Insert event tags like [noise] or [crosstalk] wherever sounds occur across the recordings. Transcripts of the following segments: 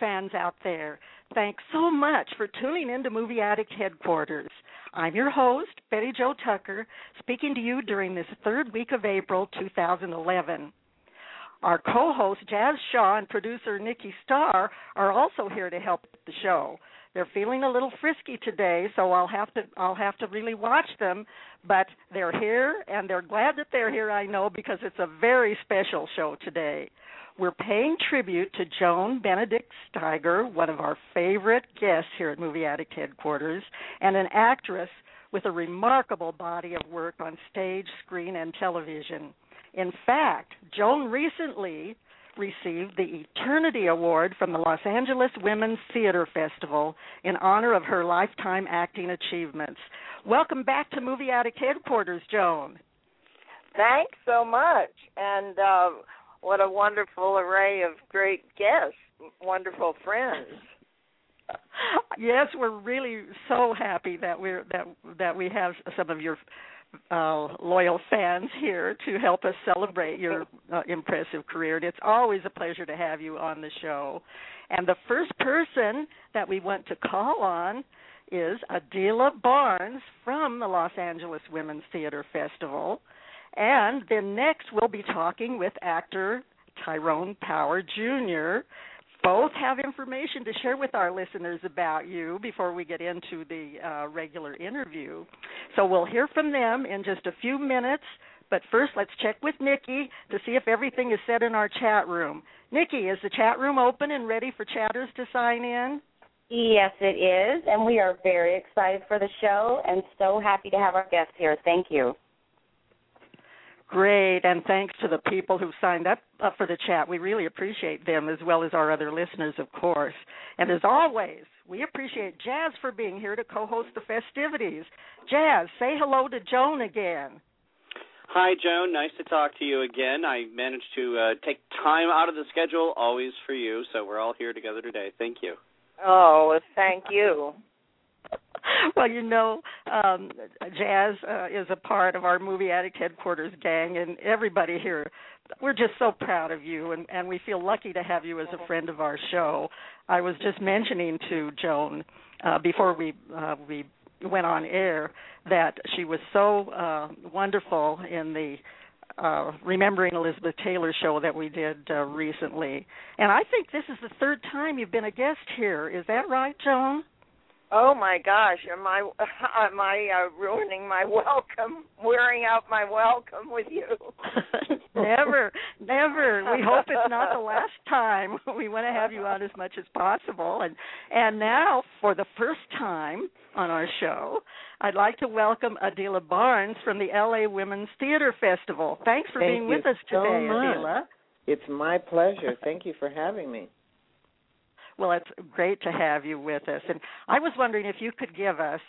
fans out there. Thanks so much for tuning in to Movie Addict Headquarters. I'm your host, Betty Jo Tucker, speaking to you during this third week of April 2011. Our co host, Jazz Shaw, and producer, Nikki Starr, are also here to help the show. They're feeling a little frisky today, so I'll have to I'll have to really watch them, but they're here and they're glad that they're here, I know, because it's a very special show today we're paying tribute to Joan Benedict Steiger, one of our favorite guests here at Movie Addict headquarters, and an actress with a remarkable body of work on stage, screen, and television. In fact, Joan recently received the Eternity Award from the Los Angeles Women's Theater Festival in honor of her lifetime acting achievements. Welcome back to Movie Addict headquarters, Joan. Thanks so much. And uh what a wonderful array of great guests, wonderful friends. Yes, we're really so happy that we're that that we have some of your uh, loyal fans here to help us celebrate your uh, impressive career. And it's always a pleasure to have you on the show. And the first person that we want to call on is Adilah Barnes from the Los Angeles Women's Theater Festival. And then next, we'll be talking with actor Tyrone Power Jr. Both have information to share with our listeners about you before we get into the uh, regular interview. So we'll hear from them in just a few minutes. But first, let's check with Nikki to see if everything is set in our chat room. Nikki, is the chat room open and ready for chatters to sign in? Yes, it is, and we are very excited for the show and so happy to have our guests here. Thank you. Great, and thanks to the people who signed up, up for the chat. We really appreciate them as well as our other listeners, of course. And as always, we appreciate Jazz for being here to co host the festivities. Jazz, say hello to Joan again. Hi, Joan. Nice to talk to you again. I managed to uh, take time out of the schedule, always for you, so we're all here together today. Thank you. Oh, thank you. [laughs] well, you know, um, Jazz uh, is a part of our Movie Addict headquarters gang, and everybody here, we're just so proud of you, and, and we feel lucky to have you as a friend of our show. I was just mentioning to Joan uh, before we uh, we went on air that she was so uh, wonderful in the uh, Remembering Elizabeth Taylor show that we did uh, recently. And I think this is the third time you've been a guest here. Is that right, Joan? Oh my gosh, am I [laughs] am I uh, ruining my welcome, wearing out my welcome with you? [laughs] never, never. We hope it's not the last [laughs] time. We want to have you on as much as possible. And and now, for the first time on our show, I'd like to welcome Adilah Barnes from the LA Women's Theater Festival. Thanks for Thank being with us today, much. Adilah. It's my pleasure. Thank you for having me. Well, it's great to have you with us. And I was wondering if you could give us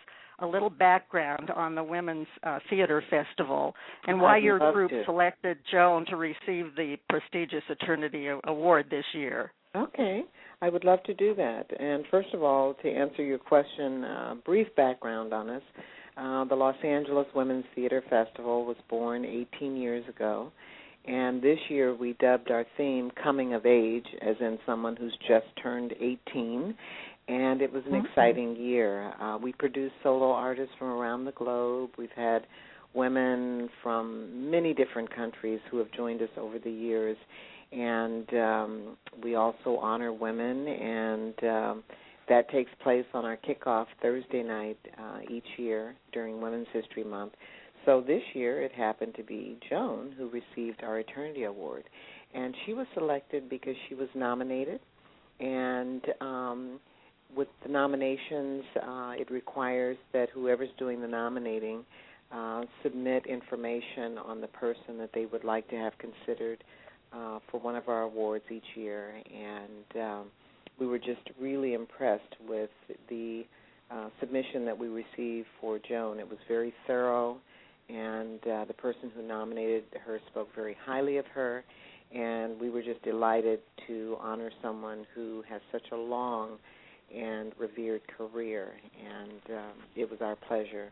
a little background on the Women's uh, Theater Festival and why I'd your group to. selected Joan to receive the prestigious Eternity Award this year. Okay, I would love to do that. And first of all, to answer your question, uh, brief background on us. Uh, the Los Angeles Women's Theater Festival was born 18 years ago, and this year we dubbed our theme Coming of Age, as in someone who's just turned 18. And it was an Mhm. exciting year. Uh, we produced solo artists from around the globe. We've had women from many different countries who have joined us over the years and um, we also honor women, and um, that takes place on our kickoff Thursday night uh, each year during Women's History Month. So this year it happened to be Joan who received our Eternity Award, and she was selected because she was nominated, and um, with the nominations, uh, it requires that whoever's doing the nominating uh, submit information on the person that they would like to have considered uh, for one of our awards each year. And um, we were just really impressed with the uh, submission that we received for Joan. It was very thorough, and uh, the person who nominated her spoke very highly of her. And we were just delighted to honor someone who has such a long and revered career. And um, it was our pleasure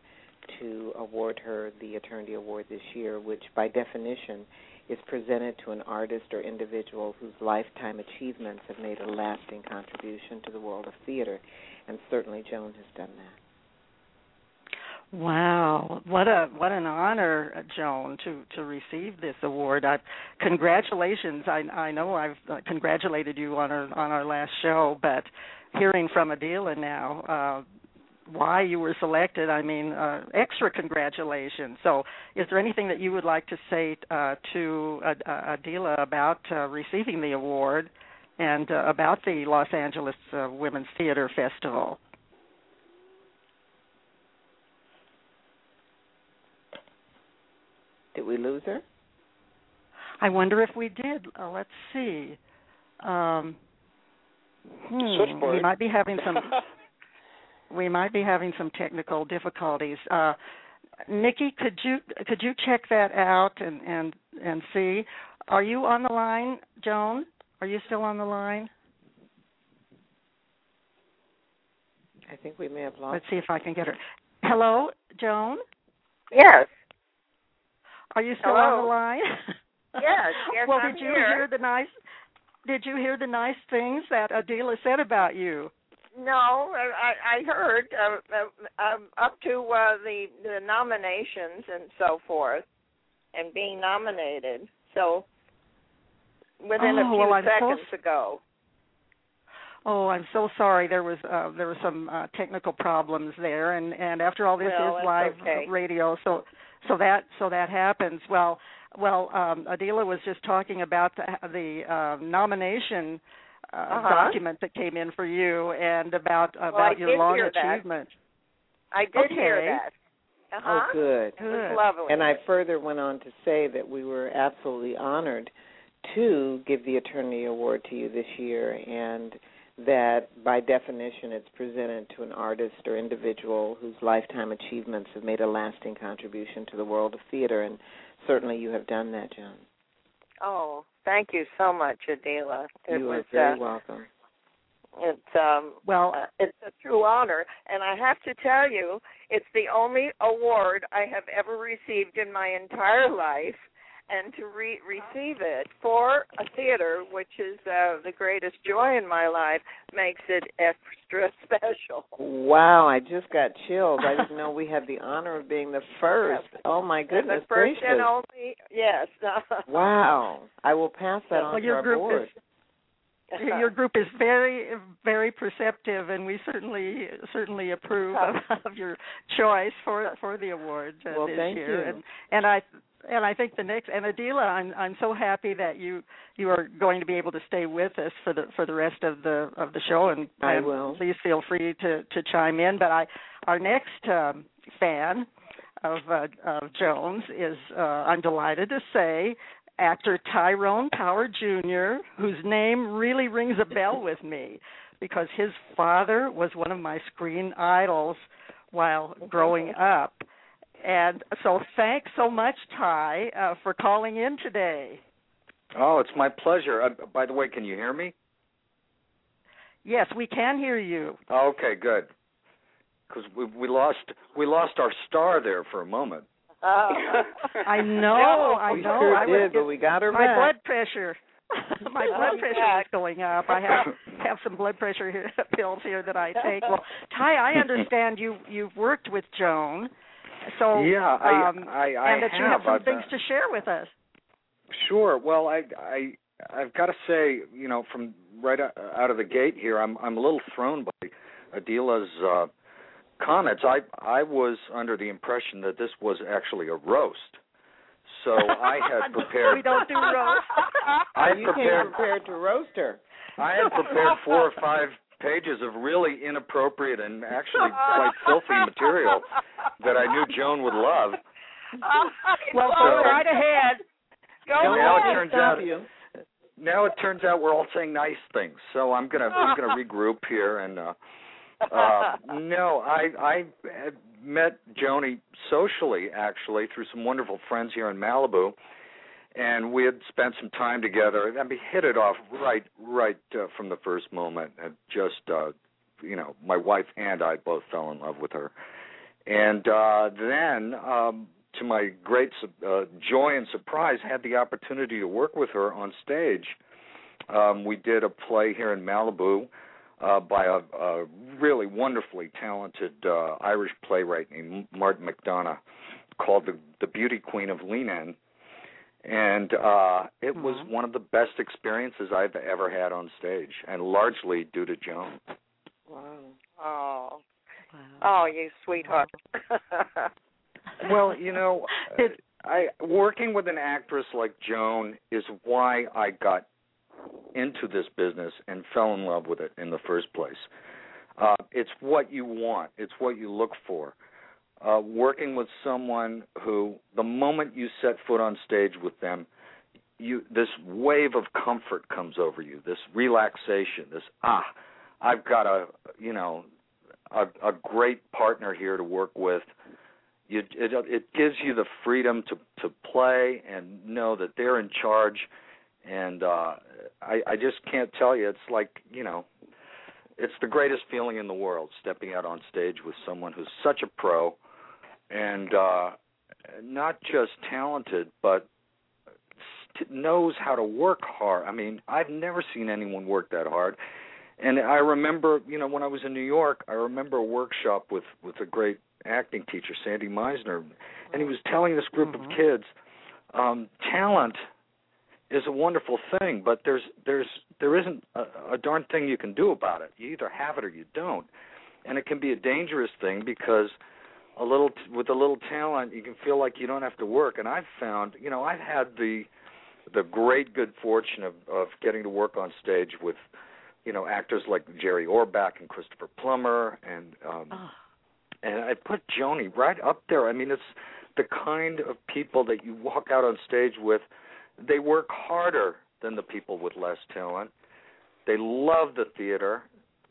to award her the Eternity Award this year, which by definition is presented to an artist or individual whose lifetime achievements have made a lasting contribution to the world of theater. And certainly Joan has done that. Wow, what a what an honor, Joan, to to receive this award. I, congratulations. I I know I've uh, congratulated you on our on our last show, but hearing from Adilah now, uh, why you were selected. I mean, uh, extra congratulations. So, is there anything that you would like to say uh, to uh, Adilah about uh, receiving the award and uh, about the Los Angeles uh, Women's Theater Festival? Did we lose her? I wonder if we did. Uh, let's see. Um, hmm, we might be having some [laughs] we might be having some technical difficulties. Uh, Nikki, could you could you check that out and and and see? Are you on the line, Joan? Are you still on the line? I think we may have lost. Let's see if I can get her. Hello, Joan. Yes. Are you still Hello? on the line? [laughs] Yes. Yes. well, I'm did you here. hear the nice? Did you hear the nice things that Adela said about you? No, I, I heard uh, uh, um, up to uh, the the nominations and so forth, and being nominated. So within a Oh, few well, I'm so seconds ago. Oh, I'm so sorry. There was uh, there were some uh, technical problems there, and and after all, this Well, is live okay. radio, so so that so that happens. Well, well, um, Adilah was just talking about the, the uh, nomination uh, Uh-huh. document that came in for you, and about about I your long hear that. achievement. I did hear that. Uh-huh. Oh, good. Good. lovely. And I further went on to say that we were absolutely honored to give the Eternity Award to you this year, and that by definition it's presented to an artist or individual whose lifetime achievements have made a lasting contribution to the world of theater, and certainly you have done that, John. Oh, thank you so much, Adilah. It you was are very uh, welcome. it's um Well, uh, it's a true honor and I have to tell you it's the only award I have ever received in my entire life and to re- receive it for a theater which is uh, the greatest joy in my life makes it extra [laughs] special. Wow, I just got chills. I didn't know we had the honor of being the first. [laughs] Oh my goodness the first gracious! and only yes. [laughs] Wow, I will pass that on well, to your our group board. is your group is very very perceptive and we certainly certainly approve of, of your choice for for the award uh, Well, this thank year you. and and i and i think the next and adilah i'm i'm so happy that you you are going to be able to stay with us for the for the rest of the of the show and, I will. please feel free to to chime in but i our next um fan of uh, of joan's is uh i'm delighted to say actor Tyrone Power Jr., whose name really rings a bell [laughs] with me because his father was one of my screen idols while growing up. And so thanks so much, Ty, uh, for calling in today. Oh, it's my pleasure. Uh, by the way, can you hear me? Yes, we can hear you. Okay, good. Because we we lost we lost our star there for a moment. Uh, [laughs] I know, [laughs] I we know. sure I did, but we got her my back. blood pressure. [laughs] my blood pressure is going up. I have have some blood pressure here, pills here that I take. Well, Ty, I understand you you've worked with Joan, so yeah, I um, I, I and that you have some I've, things uh, to share with us. Sure. Well, I I I've got to say, you know, from right o- out of the gate here, I'm I'm a little thrown by Adilah's uh, comments. I I was under the impression that this was actually a roast. So I [laughs] had prepared. we don't do roast. I had you came prepared. prepared to roast her. I had prepared four or five pages of really inappropriate and actually quite filthy material that I knew Joan would love. [laughs] well, So- go right ahead. Go And now it ahead. turns out now it turns out we're all saying nice things. So I'm gonna I'm gonna regroup here and uh uh no, I I met Joni socially actually through some wonderful friends here in Malibu and we had spent some time together and we hit it off right right uh, from the first moment and just uh you know my wife and I both fell in love with her. And uh then um to my great uh, joy and surprise had the opportunity to work with her on stage. Um we did a play here in Malibu uh by a, a really wonderfully talented uh Irish playwright named Martin McDonagh called the the Beauty Queen of Leenane and uh it was Mhm. one of the best experiences I've ever had on stage and largely due to Joan. Wow. Oh, Wow. oh, you sweetheart. [laughs] Well, you know, Did- I working with an actress like Joan is why I got into this business and fell in love with it in the first place. Uh, it's what you want. It's what you look for. Uh, working with someone who, the moment you set foot on stage with them, you this wave of comfort comes over you. This relaxation. This ah, I've got a you know a, a great partner here to work with you it it gives you the freedom to to play and know that they're in charge and uh i i just can't tell you it's like you know it's the greatest feeling in the world stepping out on stage with someone who's such a pro and uh not just talented but knows how to work hard i mean i've never seen anyone work that hard and i remember you know when i was in new york i remember a workshop with with a great acting teacher, Sandy Meisner, and he was telling this group Mhm. of kids, um, talent is a wonderful thing, but there's there's there isn't a, a darn thing you can do about it. You either have it or you don't, and it can be a dangerous thing because a little with a little talent you can feel like you don't have to work. And I've found, you know, I've had the the great good fortune of of getting to work on stage with you know actors like Jerry Orbach and Christopher Plummer and um Oh, and I put Joni right up there. I mean, it's the kind of people that you walk out on stage with. They work harder than the people with less talent. They love the theater.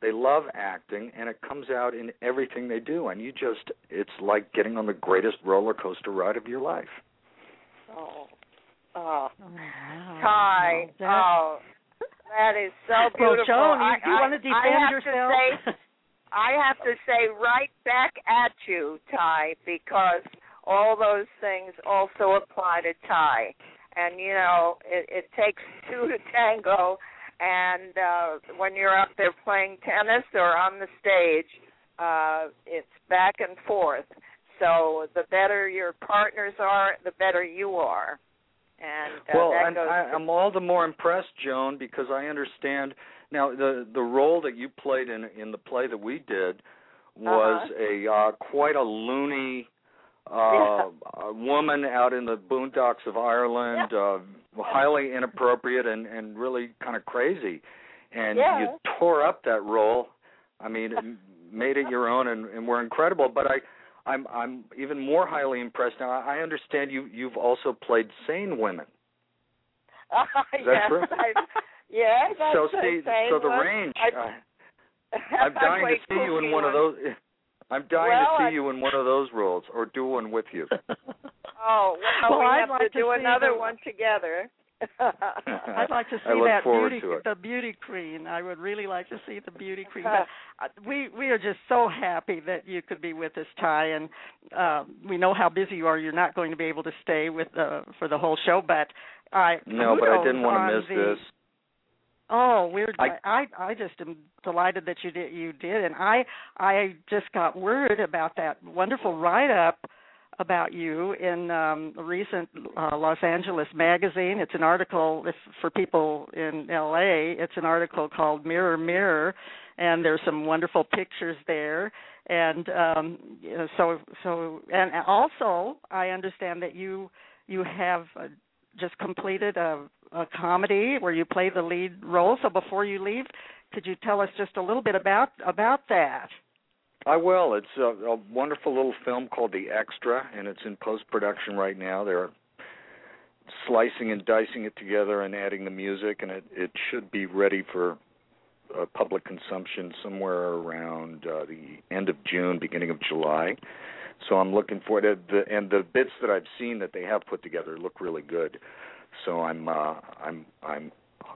They love acting, and it comes out in everything they do. And you just—it's like getting on the greatest roller coaster ride of your life. oh, oh, oh wow. Ty. That- Oh, that is so well, beautiful. Joan, you, I, you I, want to I defend have yourself? To say, [laughs] I have to say right back at you, Ty, because all those things also apply to Ty. And you know, it, it takes two to tango. And uh, when you're up there playing tennis or on the stage, uh, it's back and forth. So the better your partners are, the better you are. And uh, well, that and goes I, I'm all the more impressed, Joan, because I understand now the the role that you played in in the play that we did was a uh, quite a loony uh, a woman out in the boondocks of Ireland, uh, highly inappropriate and and really kind of crazy, and Yeah. you tore up that role. I mean, made it your own and, and were incredible. But I. I'm I'm even more highly impressed now. I understand you you've also played sane women. [laughs] Is that yes, true? I, yeah, that's so see, so the range. I- [laughs] I, I'm dying to see you in one of those. I'm dying Well, to I- see you in one of those roles, or do one with you. [laughs] Oh, well, Well, we I'd have like to to do see another the- one together. [laughs] I'd like to [laughs] I see look that forward beauty, to it. the beauty queen. I would really like to see the beauty queen. But uh, we we are just so happy that you could be with us, Ty, and uh, we know how busy you are. You're not going to be able to stay with uh, for the whole show, but I no, but I didn't want to miss the, this. Oh, we're I- I I just am delighted that you did you did, and I I just got word about that wonderful write up about you in um a recent uh, Los Angeles magazine. It's an article if, for people in LA. It's an article called Mirror Mirror, and there's some wonderful pictures there. And um you know, so so and also I understand that you you have uh, just completed a a comedy where you play the lead role. So before you leave, Could you tell us just a little bit about about that? I will. It's a, a wonderful little film called The Extra, and it's in post production right now. They're slicing and dicing it together and adding the music, and it it should be ready for uh, public consumption somewhere around uh, the end of June, beginning of July. So I'm looking for it. The, and the bits that I've seen that they have put together look really good. So I'm uh, I'm I'm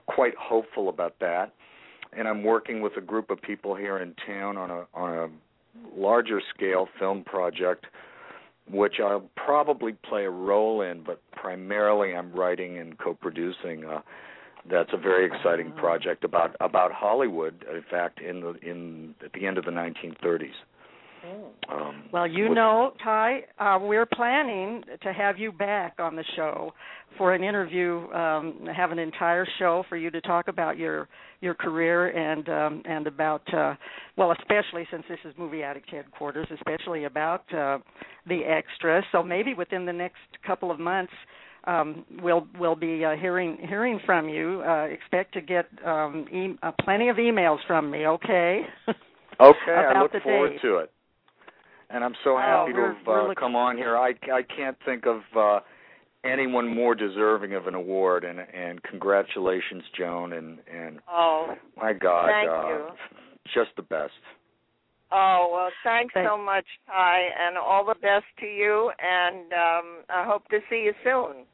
quite hopeful about that. And I'm working with a group of people here in town on a on a larger scale film project, which I'll probably play a role in, but primarily I'm writing and co-producing. Uh, that's a very exciting project about about Hollywood. In fact, in the in at the end of the 1930s. Um, Well, you know, Ty, uh, we're planning to have you back on the show for an interview. Um, have an entire show for you to talk about your your career and um, and about uh, well, especially since this is Movie Addict headquarters, especially about uh, the extras. So maybe within the next couple of months. Um, we'll we'll be uh, hearing hearing from you. Uh, expect to get um, e- uh, plenty of emails from me. Okay. [laughs] Okay, I about look the forward date. to it. And I'm so Oh, happy we're- to have uh, look- come on here. I I can't think of uh anyone more deserving of an award and and congratulations Joan and and Oh, my god Thank uh you. just the best. oh well, thanks Thank- so much, Ty, and all the best to you. And um, I hope to see you soon.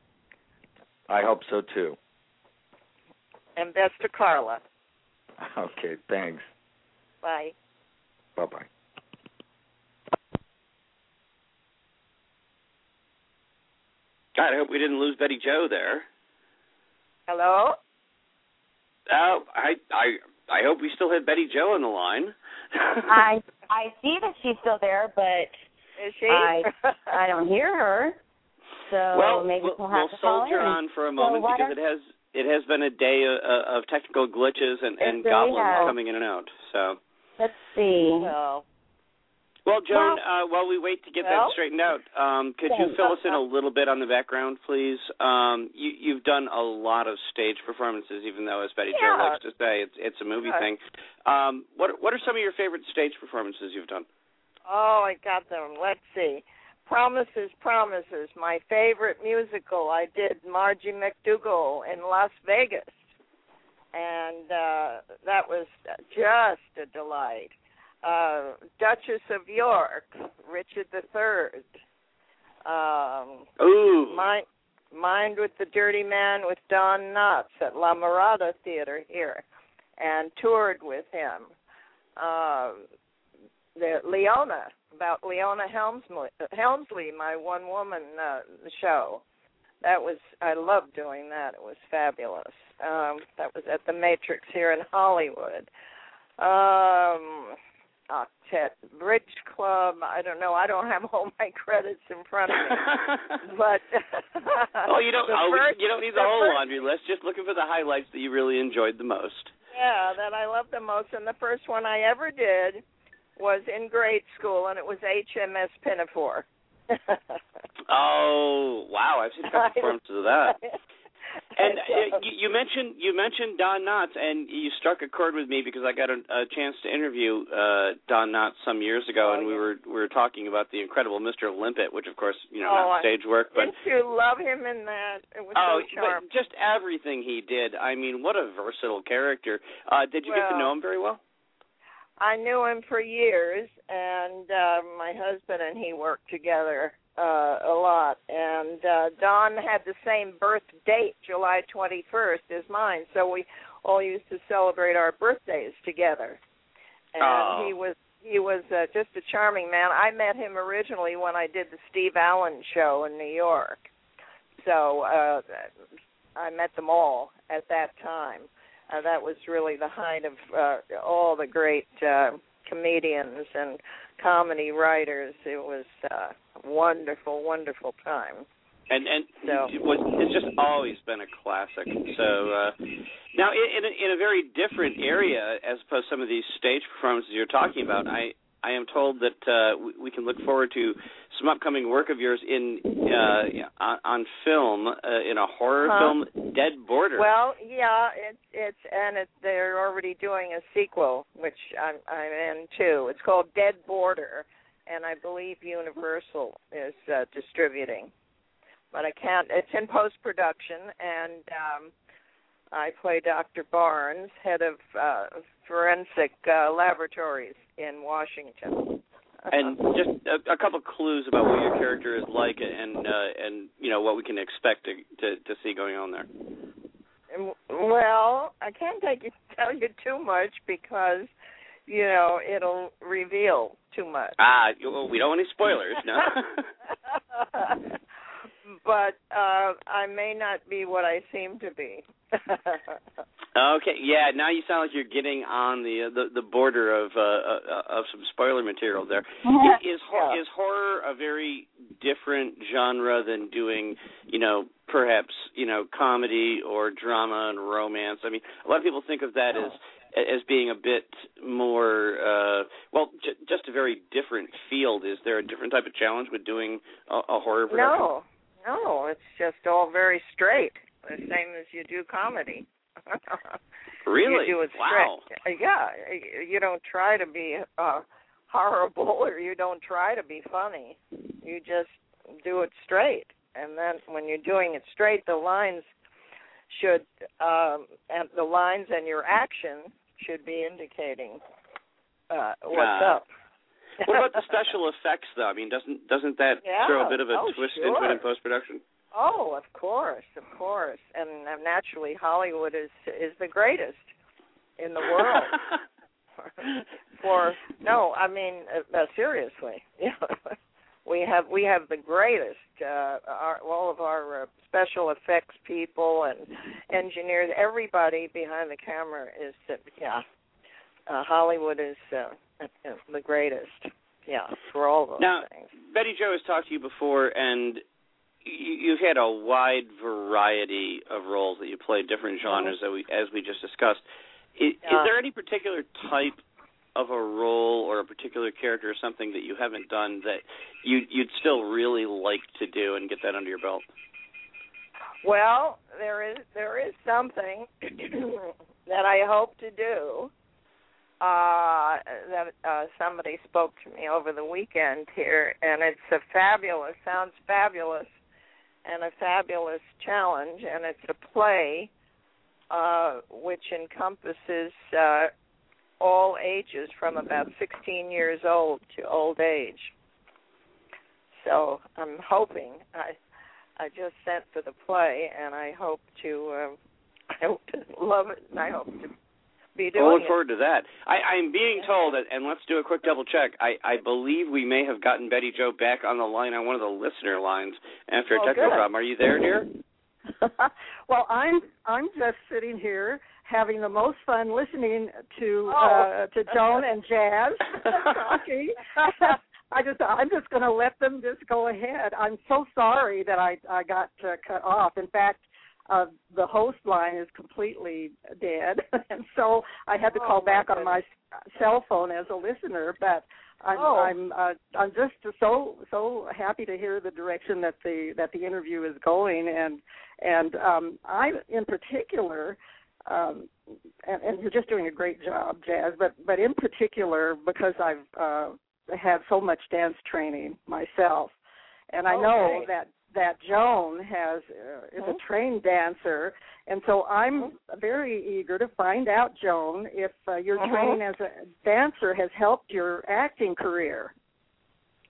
I hope so too. And best to Carla. [laughs] Okay, thanks. Bye. Bye-bye. God, I hope we didn't lose Betty Jo there. Hello. Oh, I I I hope we still had Betty Jo on the line. [laughs] I I see that she's still there, but Is she? I [laughs] I don't hear her. So well, maybe we'll, we'll have we'll to call soldier in. on for a moment why because it has it has been a day of, of technical glitches and, and goblins coming in and out. So, Let's see. well, well, Joan, uh, while we wait to get Well- that straightened out, um, could you fill us in a little bit on the background, please? Um, you, you've done a lot of stage performances, even though, as Betty Yeah. Joe likes to say, it's it's a movie Sure. thing. Um, what what are some of your favorite stage performances you've done? oh, I got them. Let's see. Promises, Promises, my favorite musical. I did Margie McDougall in Las Vegas, and uh, that was just a delight. Uh, Duchess of York, Richard III. Um, Ooh, Mind, Mind with the Dirty Man with Don Knotts at La Mirada Theater here, and toured with him. Uh, the Leona about Leona Helmsley, Helmsley, my one woman uh, show. That was I loved doing that. It was fabulous. Um, that was at the Matrix here in Hollywood. Um, Uh, Octet Bridge Club. I don't know. I don't have all my [laughs] credits in front of me [laughs] but oh, you don't. [laughs] oh, first, you don't need the, the whole first- laundry list. Just looking for the highlights that you really enjoyed the most. Yeah, that I love the most, and the first one I ever did was in grade school, and it was HMS Pinafore. Oh, wow! I've seen a couple performances of that. And uh, you, you mentioned you mentioned Don Knotts, and you struck a chord with me because I got a, a chance to interview uh, Don Knotts some years ago, Oh, and we were we were talking about the incredible Mr. Limpet, which of course you know Oh, not stage work, but Didn't you love him in that? It was oh, so charming. but just everything he did. I mean, what a versatile character. Uh, did you get to know him very well? I knew him for years, and uh, my husband and he worked together uh, a lot. And uh, Don had the same birth date, July 21st, as mine, so we all used to celebrate our birthdays together. And Oh. he was he was uh, just a charming man. I met him originally when I did the Steve Allen show in New York. So uh I met them all at that time. Uh, that was really the height of uh, all the great uh, comedians and comedy writers. It was uh, a wonderful, wonderful time. and and So- it was it's just always been a classic. So uh, now in in a, in a very different area as opposed to some of these stage performances you're talking about, I I am told that uh, we, we can look forward to some upcoming work of yours in uh, on, on film uh, in a horror Huh? film, Dead Border. Well, yeah, it's it's and it, they're already doing a sequel, which I'm I'm in too. It's called Dead Border, and I believe Universal is uh, distributing. But I can't. It's in post production, and um, I play Dr. Barnes, head of uh, forensic uh, laboratories in Washington. and just a, a couple clues about what your character is like, and uh, and you know what we can expect to to, to see going on there. Well, I can't take you, [laughs] tell you too much because you know it'll reveal too much. Ah, you- we don't want any spoilers, no. [laughs] but uh I may not be what I seem to be. Okay, yeah. Now you sound like you're getting on the uh, the, the border of uh, uh, of some spoiler material there. Is hor- Yeah. is horror a very different genre than doing, you know, perhaps you know, comedy or drama and romance? I mean, a lot of people think of that as as being a bit more uh well j- just a very different field is there a different type of challenge with doing a, a horror production no, no, it's just all very straight, the same as you do comedy. [laughs] really You do it wow straight. Yeah, you don't try to be uh horrible or you don't try to be funny. You just do it straight. And then when you're doing it straight, the lines should um and the lines and your action should be indicating uh what's Ah. up. what about the [laughs] special effects though i mean doesn't doesn't that Yeah. throw a bit of a Oh, twist into it in post production Oh, of course, of course. And uh, naturally Hollywood is is the greatest in the world. [laughs] for no, I mean uh, uh, seriously. [laughs] Yeah. we have we have the greatest uh our all of our uh, special effects people and engineers everybody behind the camera is uh, yeah. Uh Hollywood is uh, uh, the greatest. Yeah, for all those Now, things. Betty Jo has talked to you before, and you've had a wide variety of roles that you play, different genres that we, as we just discussed. Is, is there any particular type of a role or a particular character or something that you haven't done that you, you'd still really like to do and get that under your belt? Well, there is there is something [clears throat] that I hope to do. Uh that uh somebody spoke to me over the weekend here and it's a fabulous sounds fabulous and a fabulous challenge and it's a play uh which encompasses uh all ages from about 16 years old to old age. So I'm hoping I I just sent for the play, and I hope to um, [laughs] I hope to love it, and I hope to be doing We'll look it. forward to that. I, I'm being told, that, and let's do a quick double check. I, I believe we may have gotten Betty Jo back on the line on one of the listener lines after a Oh, technical good. problem. Are you there, dear? [laughs] well, I'm I'm just sitting here having the most fun listening to Oh. uh, to Joan and Jazz [laughs] [laughs] talking. I just I'm just going to let them just go ahead. I'm so sorry that I I got uh, cut off. In fact, uh, the host line is completely dead, [laughs] and so I had to Oh, call my back on my cell phone as a listener. But I'm Oh. I'm uh, I'm just so so happy to hear the direction that the that the interview is going, and and um, I in particular. Um, and, and you're just doing a great job, Jazz. But but in particular, because I've uh, had so much dance training myself, and I know Okay. that that Joan has uh, is a trained dancer, and so I'm very eager to find out, Joan, if uh, your Mhm. training as a dancer has helped your acting career.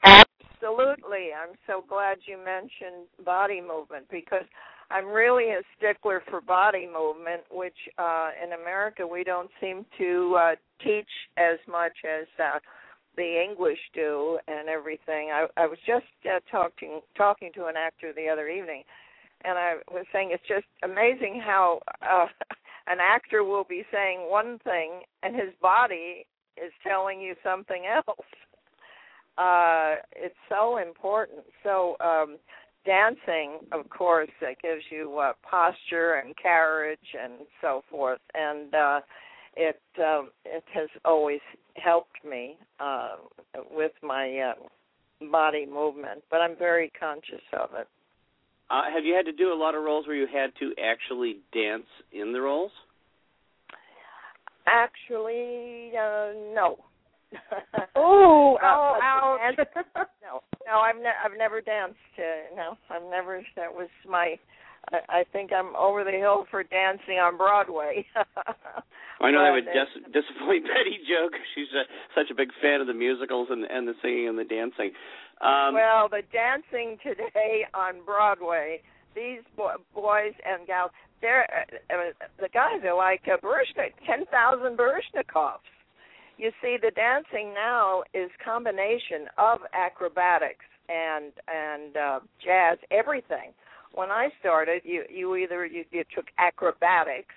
Absolutely. I'm so glad you mentioned body movement because I'm really a stickler for body movement, which uh in America we don't seem to uh teach as much as uh the English do and everything. I I was just uh, talking talking to an actor the other evening and I was saying it's just amazing how uh [laughs] an actor will be saying one thing and his body is telling you something else. [laughs] Uh it's so important. So um dancing of course that gives you uh, posture and carriage and so forth. And uh it um it has always helped me uh, with my uh, body movement, but I'm very conscious of it. Uh, have you had to do a lot of roles where you had to actually dance in the roles? Actually, uh, no. Oh, Uh, oh, but ouch. [laughs] no, no, I've ne- I've never danced. Uh, no, I've never. That was my. I, I think I'm over the hill for dancing on Broadway. [laughs] I know that would dis- disappoint Betty Jo because [laughs] she's uh such a big fan of the musicals and and the singing and the dancing. Um, well, the dancing today on Broadway, these bo- boys and gals, they're uh, uh, the guys are like uh, Baryshnik, ten thousand Baryshnikovs. You see, the dancing now is combination of acrobatics and and uh, jazz, everything. When I started, you you either you, you took acrobatics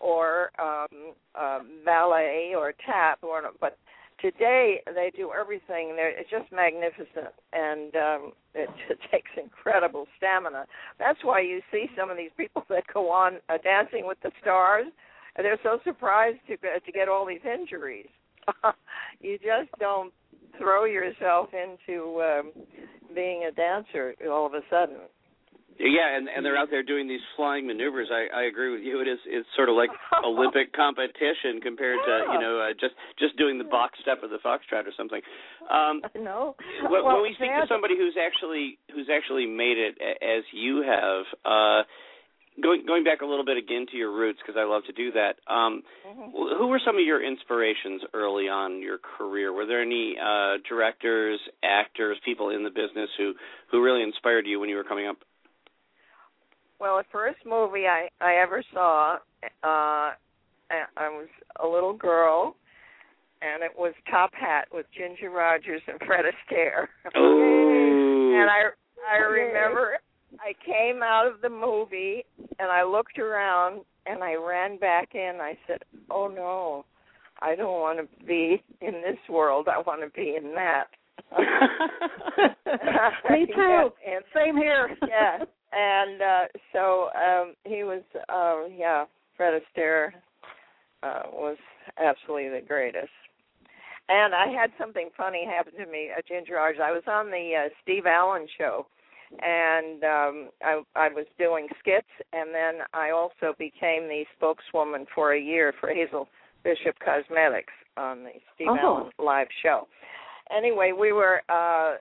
or um, uh, ballet or tap, or but today they do everything. They're, it's just magnificent, and um, [laughs] it, it takes incredible stamina. That's why you see some of these people [laughs] that go on uh, Dancing with the Stars, and they're so surprised to to get all these injuries. [laughs] you just don't throw yourself into um, being a dancer all of a sudden. Yeah, and and they're out there doing these flying maneuvers. I I agree with you. It is it's sort of like [laughs] Olympic competition compared to you know uh, just just doing the box step or the foxtrot or something. Um, no. when, well, when we speak to somebody who's actually who's actually made it as you have, uh, going going back a little bit again to your roots because I love to do that. Um, Mhm. who were some of your inspirations early on in your career? Were there any uh, directors, actors, people in the business who who really inspired you when you were coming up? Well, the first movie I I ever saw, uh, I I was a little girl, and it was Top Hat with Ginger Rogers and Fred Astaire. [laughs] Oh, and I I remember I came out of the movie and I looked around and I ran back in. I said, "Oh no, I don't want to be in this world. I want to be in that." [laughs] Me too. Yeah, [laughs] and Same here. yeah, and uh so um he was uh yeah, Fred Astaire uh was absolutely the greatest. And I had something funny happen to me at Ginger Rogers. I was on the uh, Steve Allen show and um I I was doing skits and then I also became the spokeswoman for a year for Hazel Bishop Cosmetics on the Steve Oh. Allen live show. Anyway, we were uh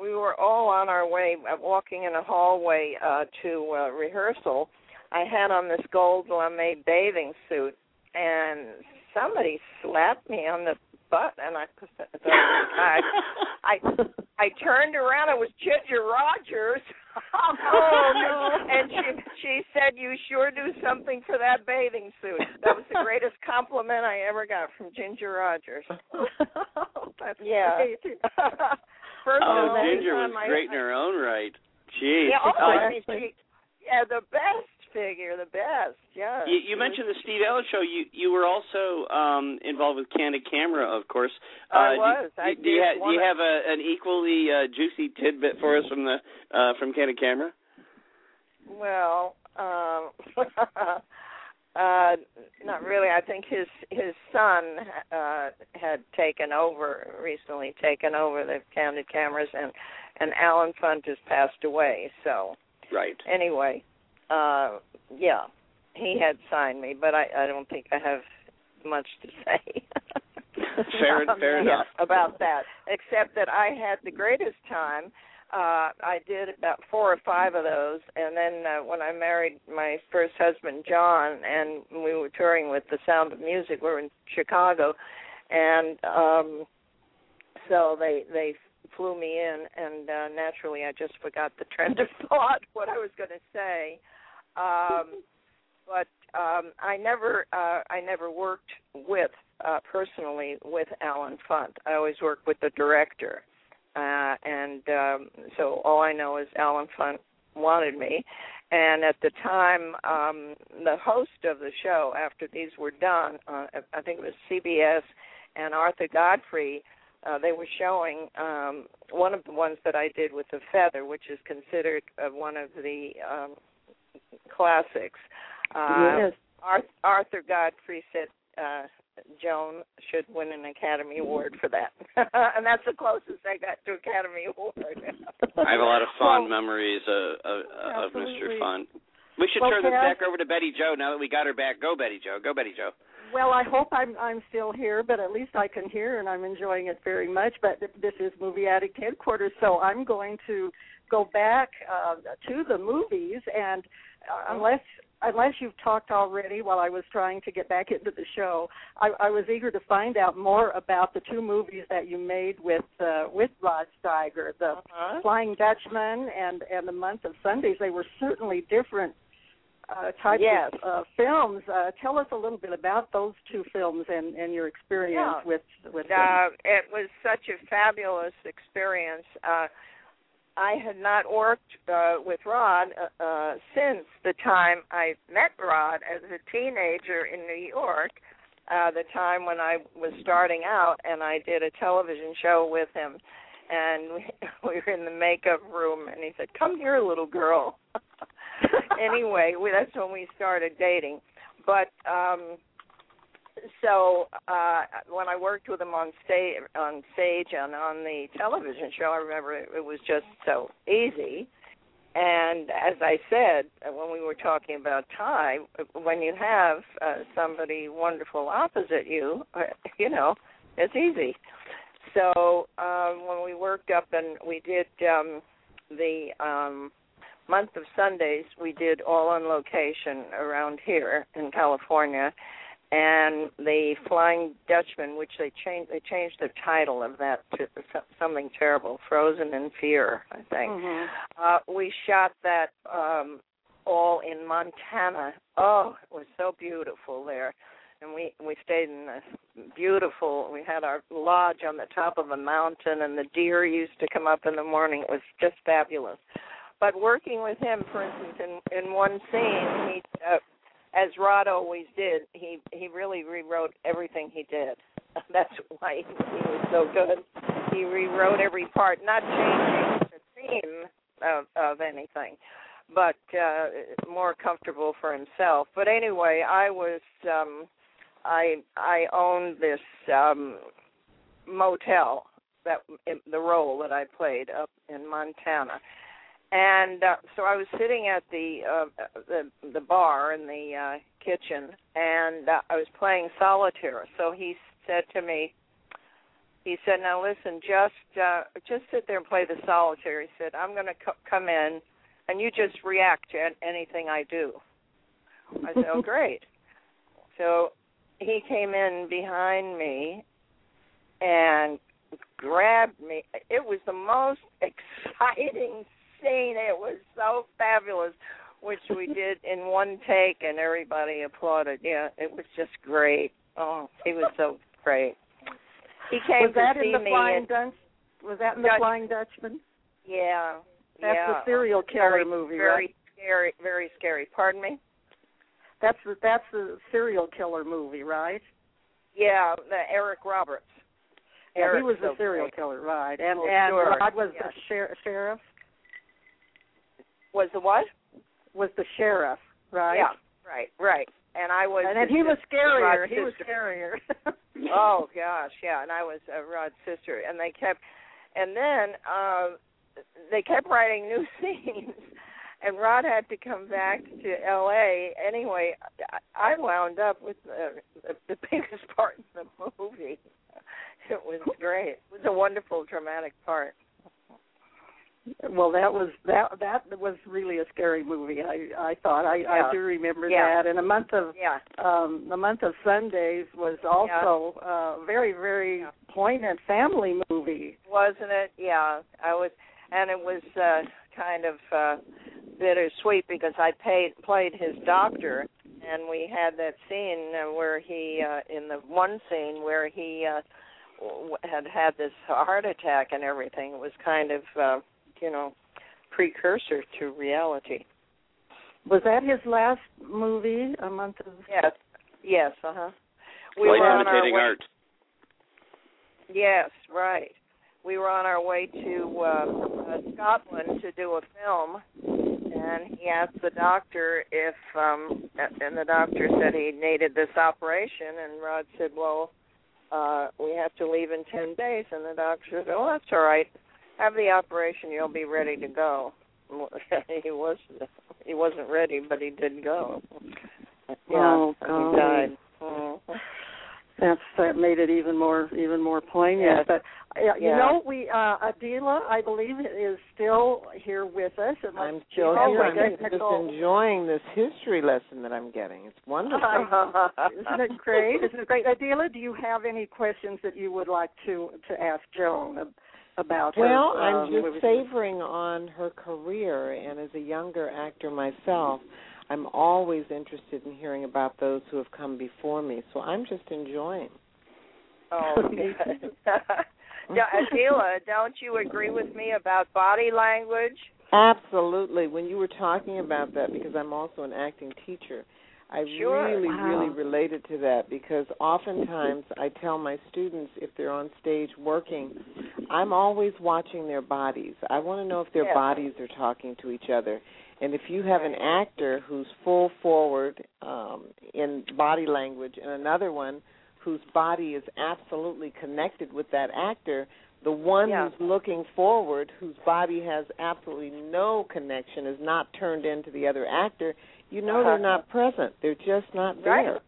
we were all on our way uh, walking in a hallway uh to uh, rehearsal. I had on this gold lame bathing suit and somebody slapped me on the butt and I I I I turned around. It was Ginger Rogers. Oh, no. [laughs] And she she said, "You sure do something for that bathing suit." That was the greatest compliment I ever got from Ginger Rogers. [laughs] [laughs] That's Yeah. First oh, only Ginger was I- great in her own right. Gee. Yeah, oh, Uh, I mean, she, yeah, the best figure, the best. Yeah. You, you mentioned the Steve Allen show. You you were also um, involved with Candid Camera, of course. I do- was. Do, I do you, ha- do you have a, an equally uh, juicy tidbit for us from the uh, from Candid Camera? Well, um [laughs] uh not really. I think his his son uh had taken over recently taken over the candid cameras and and Allen Funt has passed away. So Right. anyway, uh yeah. He had signed me, but I I don't think I have much to say. Fair- fair [laughs] Yeah, enough. about that. Except that I had the greatest time uh I did about four or five of those and then uh, when I married my first husband John and we were touring with the Sound of Music we were in Chicago and um so they they flew me in and uh naturally I just forgot the trend of [laughs] thought what I was going to say. Um but um I never uh I never worked with uh personally with Allen Funt. I always worked with the director uh, and um, so all I know is Allen Funt wanted me. And at the time, um, the host of the show, after these were done, uh, I think it was CBS and Arthur Godfrey, uh, they were showing um, one of the ones that I did with the feather, which is considered uh, one of the um, classics. Uh, yes. Arthur Godfrey said, uh, Joan should win an Academy Award for that, [laughs] and that's the closest I got to Academy Award. I have a lot of [laughs] fond well, memories of, of, of Mr. Fun. We should well, turn this Ted, back over to Betty Jo now that we got her back. Go Betty Jo. Go Betty Jo. Well, I hope I'm I'm still here, but at least I can hear, and I'm enjoying it very much. But this is Movie Addict headquarters, so I'm going to go back uh, to the movies, and uh, unless unless you've talked already while I was trying to get back into the show, I, I was eager to find out more about the two movies that you made with uh, with Rod Steiger, the uh-huh. Flying Dutchman and and the Month of Sundays. They were certainly different uh, types Yes. of uh, films. Uh, tell us a little bit about those two films and, and your experience Yeah. with with them. uh, it was such a fabulous experience. Uh, I had not worked uh, with Rod uh, uh, since the time I met Rod as a teenager in New York. Uh, the time when I was starting out, and I did a television show with him, and we, [laughs] we were in the makeup room, and he said, "Come here, little girl." [laughs] anyway, we, that's when we started dating. But um so uh when I worked with him on stage on stage and on the television show, I remember it, it was just so easy. And as I said uh, when we were talking about Ty, when you have uh, somebody wonderful opposite you, uh, you know, it's easy. So um when we worked up and we did um the um month of Sundays we did all on location around here in California and the Flying Dutchman which they changed they changed the title of that to something terrible Frozen in Fear I think. Mhm. uh we shot that um all in Montana. Oh it was so beautiful there. And we we stayed in a beautiful we had our lodge on the top of a mountain and the deer used to come up in the morning. It was just fabulous. But working with him for instance in in one scene he uh, as Rod always did he he really rewrote everything he did. [laughs] That's why he, was so good. He rewrote every part not changing the theme of of anything but uh more comfortable for himself. But anyway i was um I I owned this um motel that the role that I played up in Montana. And uh, so I was sitting at the uh, the the bar in the uh, kitchen, and uh, I was playing solitaire. So he said to me, he said, "Now listen, just uh, just sit there and play the solitaire." He said, "I'm going to co- come in, and you just react to an- anything I do." I said, "Oh, [laughs] great." So he came in behind me and grabbed me. It was the most [laughs] exciting scene. It was so fabulous, which we did in one take, and everybody applauded. Yeah, it was just great. Oh, he was so great. He came was that to in the me. Flying and, Dutch? Was that in the Dutch- Flying Dutchman? yeah, That's yeah. the serial killer very, movie, very right? scary, very scary. Pardon me. That's the that's the serial killer movie, right? Yeah, the Eric Roberts. Yeah, he was the so serial great. killer, right? And Oh, and sure. Rod was Yeah. the sher- sheriff. Was the what? Was the sheriff, right? Yeah, right, right. And I was. And then he was scarier. Rod's He was scarier. [laughs] [laughs] oh gosh, yeah. And I was uh, Rod's sister, and they kept, and then uh, they kept writing new [laughs] scenes, and Rod had to come back to L.A. Anyway, I I wound up with the, the, the biggest part in the movie. It was great. It was a wonderful dramatic part. Well, that was that that was really a scary movie. I I thought I Yeah. I do remember Yeah. that. And a month of Yeah. um the month of Sundays was also a very very Yeah. poignant family movie. wasn't it? Yeah, I was, and it was uh, kind of uh, bittersweet because I paid played his doctor, and we had that scene uh, where he, uh, in the one scene where he uh, had had this heart attack and everything. It was kind of, uh, you know, precursor to reality. Was that his last movie? A month of Yes, yes, uh huh. We Life were on our imitating way- art. Yes, right. we were on our way to uh, uh, Scotland to do a film, and he asked the doctor if, um, and the doctor said he needed this operation, and Rod said, "Well, uh, we have to leave in ten days," and the doctor said, "Oh, that's all right. Have the operation, you'll be ready to go." [laughs] he was he wasn't ready, but he did go. Yeah, oh, he died. Oh. [laughs] That's that made it even more even more poignant. Yes. But uh, you Yeah. know, we uh Adilah, I believe, is still here with us. Unless I'm still has here. a I'm just enjoying this history lesson that I'm getting. It's wonderful. [laughs] Isn't it great? Isn't it great? Adilah, do you have any questions that you would like to to ask Joan ab- about her? Well, um, I'm just movies? savoring on her career, and as a younger actor myself, I'm always interested in hearing about those who have come before me. So I'm just enjoying. Oh, [laughs] yeah, [laughs] Adilah, don't you agree with me about body language? Absolutely. When you were talking about that, because I'm also an acting teacher, I Sure. really, Wow. really related to that because oftentimes [laughs] I tell my students if they're on stage working, I'm always watching their bodies. I want to know if their Yes. bodies are talking to each other. And if you have an actor who's full forward um, in body language and another one whose body is absolutely connected with that actor, the one Yeah. who's looking forward, whose body has absolutely no connection, is not turned into the other actor, you know they're not present. They're just not there. Right.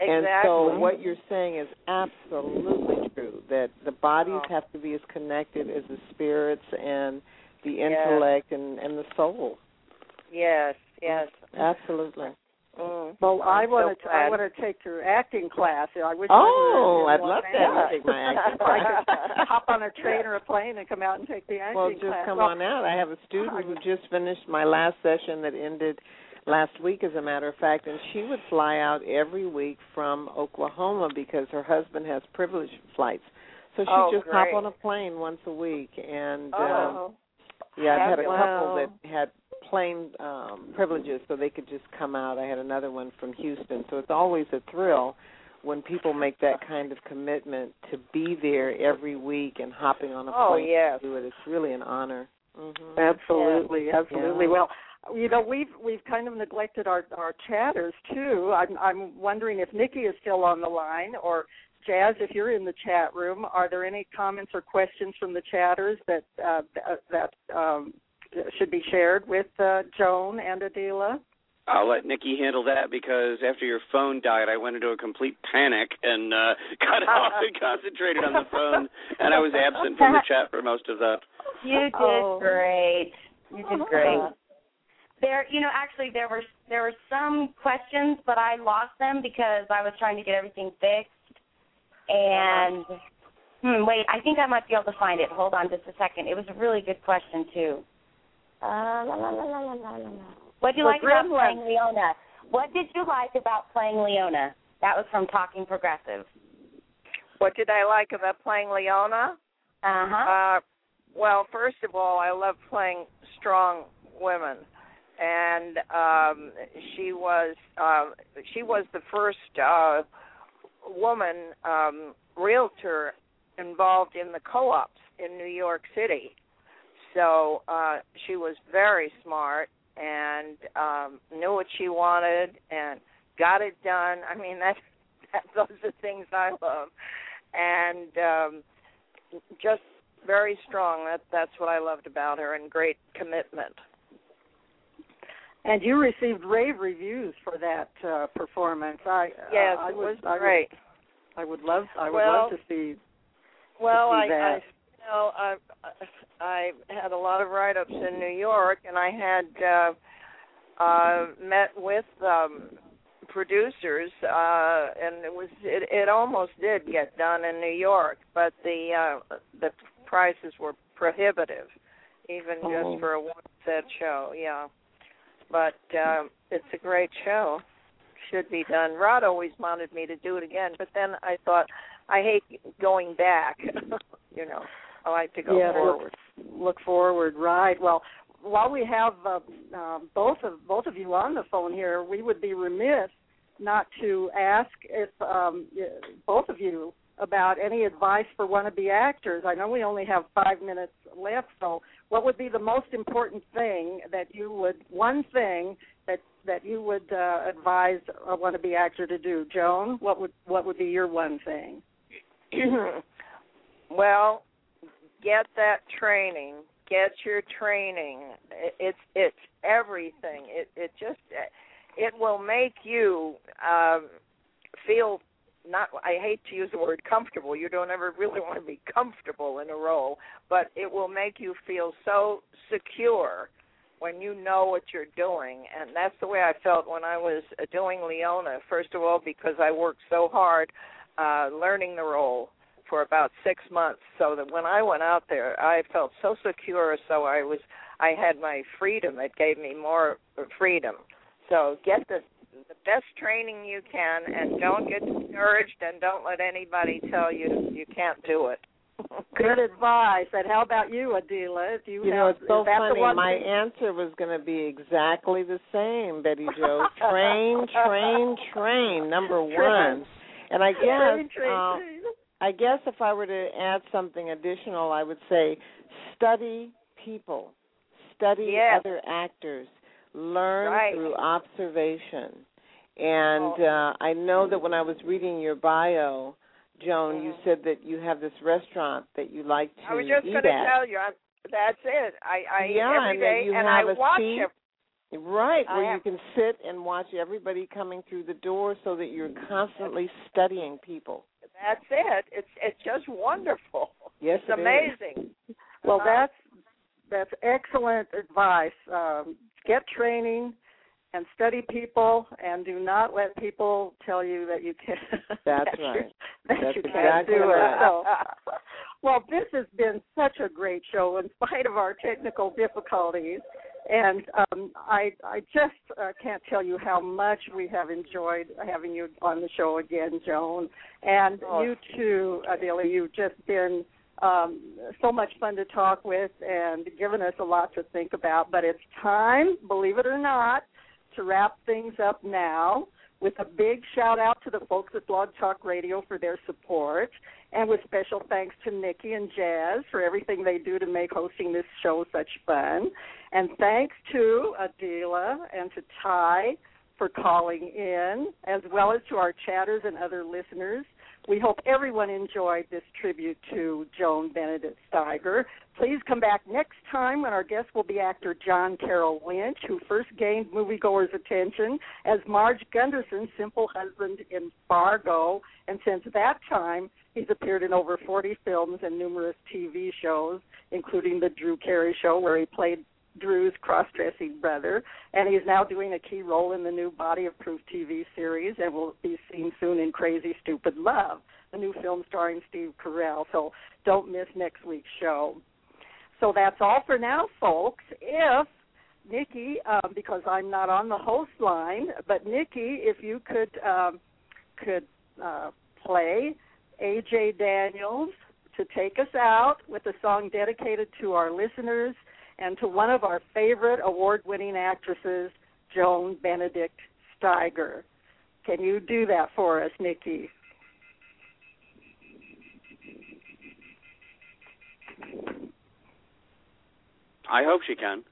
Exactly. And so what you're saying is absolutely true that the bodies Oh. have to be as connected as the spirits and the Yes. intellect and and the soul. yes, yes. Absolutely. Mm. Well, I I'm want so to. I want to take your acting class. I wish. Oh, I I'd love Los to have you Angeles. take my acting [laughs] I could hop on a train or a plane and come out and take the acting class. Well, just class. come Well, on out. I have a student who just finished my last session that ended last week, as a matter of fact, and she would fly out every week from Oklahoma because her husband has privileged flights. So she'd Oh, just hop on a plane once a week, and um, Oh, yeah, I've had a couple Wow. that had plane um privileges so they could just come out. I had another one from Houston. So it's always a thrill when people make that kind of commitment to be there every week and hopping on a Oh, plane yes. to do it. It's really an honor. hmm Absolutely, absolutely. Yeah. Well, you know, we've we've kind of neglected our our chatters too. I'm I'm wondering if Nikki is still on the line or Jazz, if you're in the chat room, are there any comments or questions from the chatters that uh, that um, should be shared with uh, Joan and Adilah? I'll let Nikki handle that because after your phone died, I went into a complete panic and uh, [laughs] got off and [laughs] concentrated on the phone, and I was absent from the chat for most of that. You did Oh. great. You did great. There, you know, actually, there were there were some questions, but I lost them because I was trying to get everything fixed. And hmm, wait, I think I might be able to find it. Hold on, just a second. It was a really good question too. Uh, la, la, la, la, la, la. What did you The like about playing Leona? What did you like about playing Leona? That was from Talking Progressive. what did I like about playing Leona? Uh huh. Uh, well, first of all, I love playing strong women, and um, she was uh, she was the first uh, woman um, realtor involved in the co-ops in New York City. So uh, she was very smart and um, knew what she wanted and got it done. I mean, [laughs] that, that those are things I love, and um, just very strong. That that's what I loved about her, and great commitment. And you received rave reviews for that uh, performance. I Yes, uh, I it would, was I would- I would love I would Well, love to see Well, see I, I that. you know I I had a lot of write-ups in New York, and I had uh, uh, met with um, producers, uh, and it was it, it almost did get done in New York, but the uh, the prices were prohibitive, even Oh. just for a one set show. Yeah, but um, it's a great show. Should be done. Rod always wanted me to do it again, but then I thought I hate going back. [laughs] you know, I like to go Yeah, forward. look forward. Right. Well, while we have uh, uh, both of both of you on the phone here, we would be remiss not to ask if um, both of you about any advice for wannabe actors. I know we only have five minutes left, so what would be the most important thing that you would one thing that that you would uh, advise a wannabe actor to do? Joan, what would what would be your one thing? [clears throat] well, get that training. Get your training. It's it's everything. It it just it will make you um, feel not I hate to use the word comfortable. You don't ever really want to be comfortable in a role, but it will make you feel so secure when you know what you're doing. And that's the way I felt when I was doing Leona. First of all, because I worked so hard uh learning the role for about 6 months so that when I went out there, I felt so secure so I was I had my freedom. It gave me more freedom. So get the the best training you can, and don't get discouraged, and don't let anybody tell you you can't do it. [laughs] Good advice. And how about you, Adilah? Do you, You have, know, it's so funny. My thing- answer was going to be exactly the same, Betty Jo. [laughs] Train, train, train. Number one. And I Train, guess, train, uh. I guess if I were to add something additional, I would say study people, study Yes. other actors, learn Right. through observation. And Oh. uh, I know that when I was reading your bio, Joan, you Mhm. said that you have this restaurant that you like to eat at. I was just going to tell you. I'm, that's it. I, I eat Yeah, every and that day, you and have I a watch seat. it. Right, I where you can sit and watch everybody coming through the door so that you're constantly studying people. That's it. It's it's just wonderful. Yes, it's it is. amazing. Well, Uh-huh. that's that's excellent advice. Um, get training and study people, and do not let people tell you that you can [laughs] that's that right [laughs] that that's you can't exactly do right. it. So, well, this has been such a great show in spite of our technical difficulties. And um, I I just uh, can't tell you how much we have enjoyed having you on the show again, Joan. And Oh. you too, Adilah. You've just been um, so much fun to talk with and given us a lot to think about. But it's time, believe it or not, to wrap things up now with a big shout out to the folks at Blog Talk Radio for their support, and with special thanks to Nikki and Jazz for everything they do to make hosting this show such fun. And thanks to Adilah and to Ty for calling in, as well as to our chatters and other listeners. We hope everyone enjoyed this tribute to Joan Benedict Steiger. Please come back next time when our guest will be actor John Carroll Lynch, who first gained moviegoers' attention as Marge Gunderson's simple husband in Fargo, and since that time, he's appeared in over 40 films and numerous TV shows, including The Drew Carey Show, where he played Drew's cross-dressing brother, and he's now doing a key role in the new Body of Proof TV series, and will be seen soon in Crazy Stupid Love, the new film starring Steve Carell. So don't miss next week's show. So that's all for now, folks. If Nikki, um, because I'm not on the host line, but Nikki, if you could um, could uh, play AJ Daniels to take us out with a song dedicated to our listeners and to one of our favorite award-winning actresses, Joan Benedict Steiger. Can you do that for us, Nikki? I hope she can.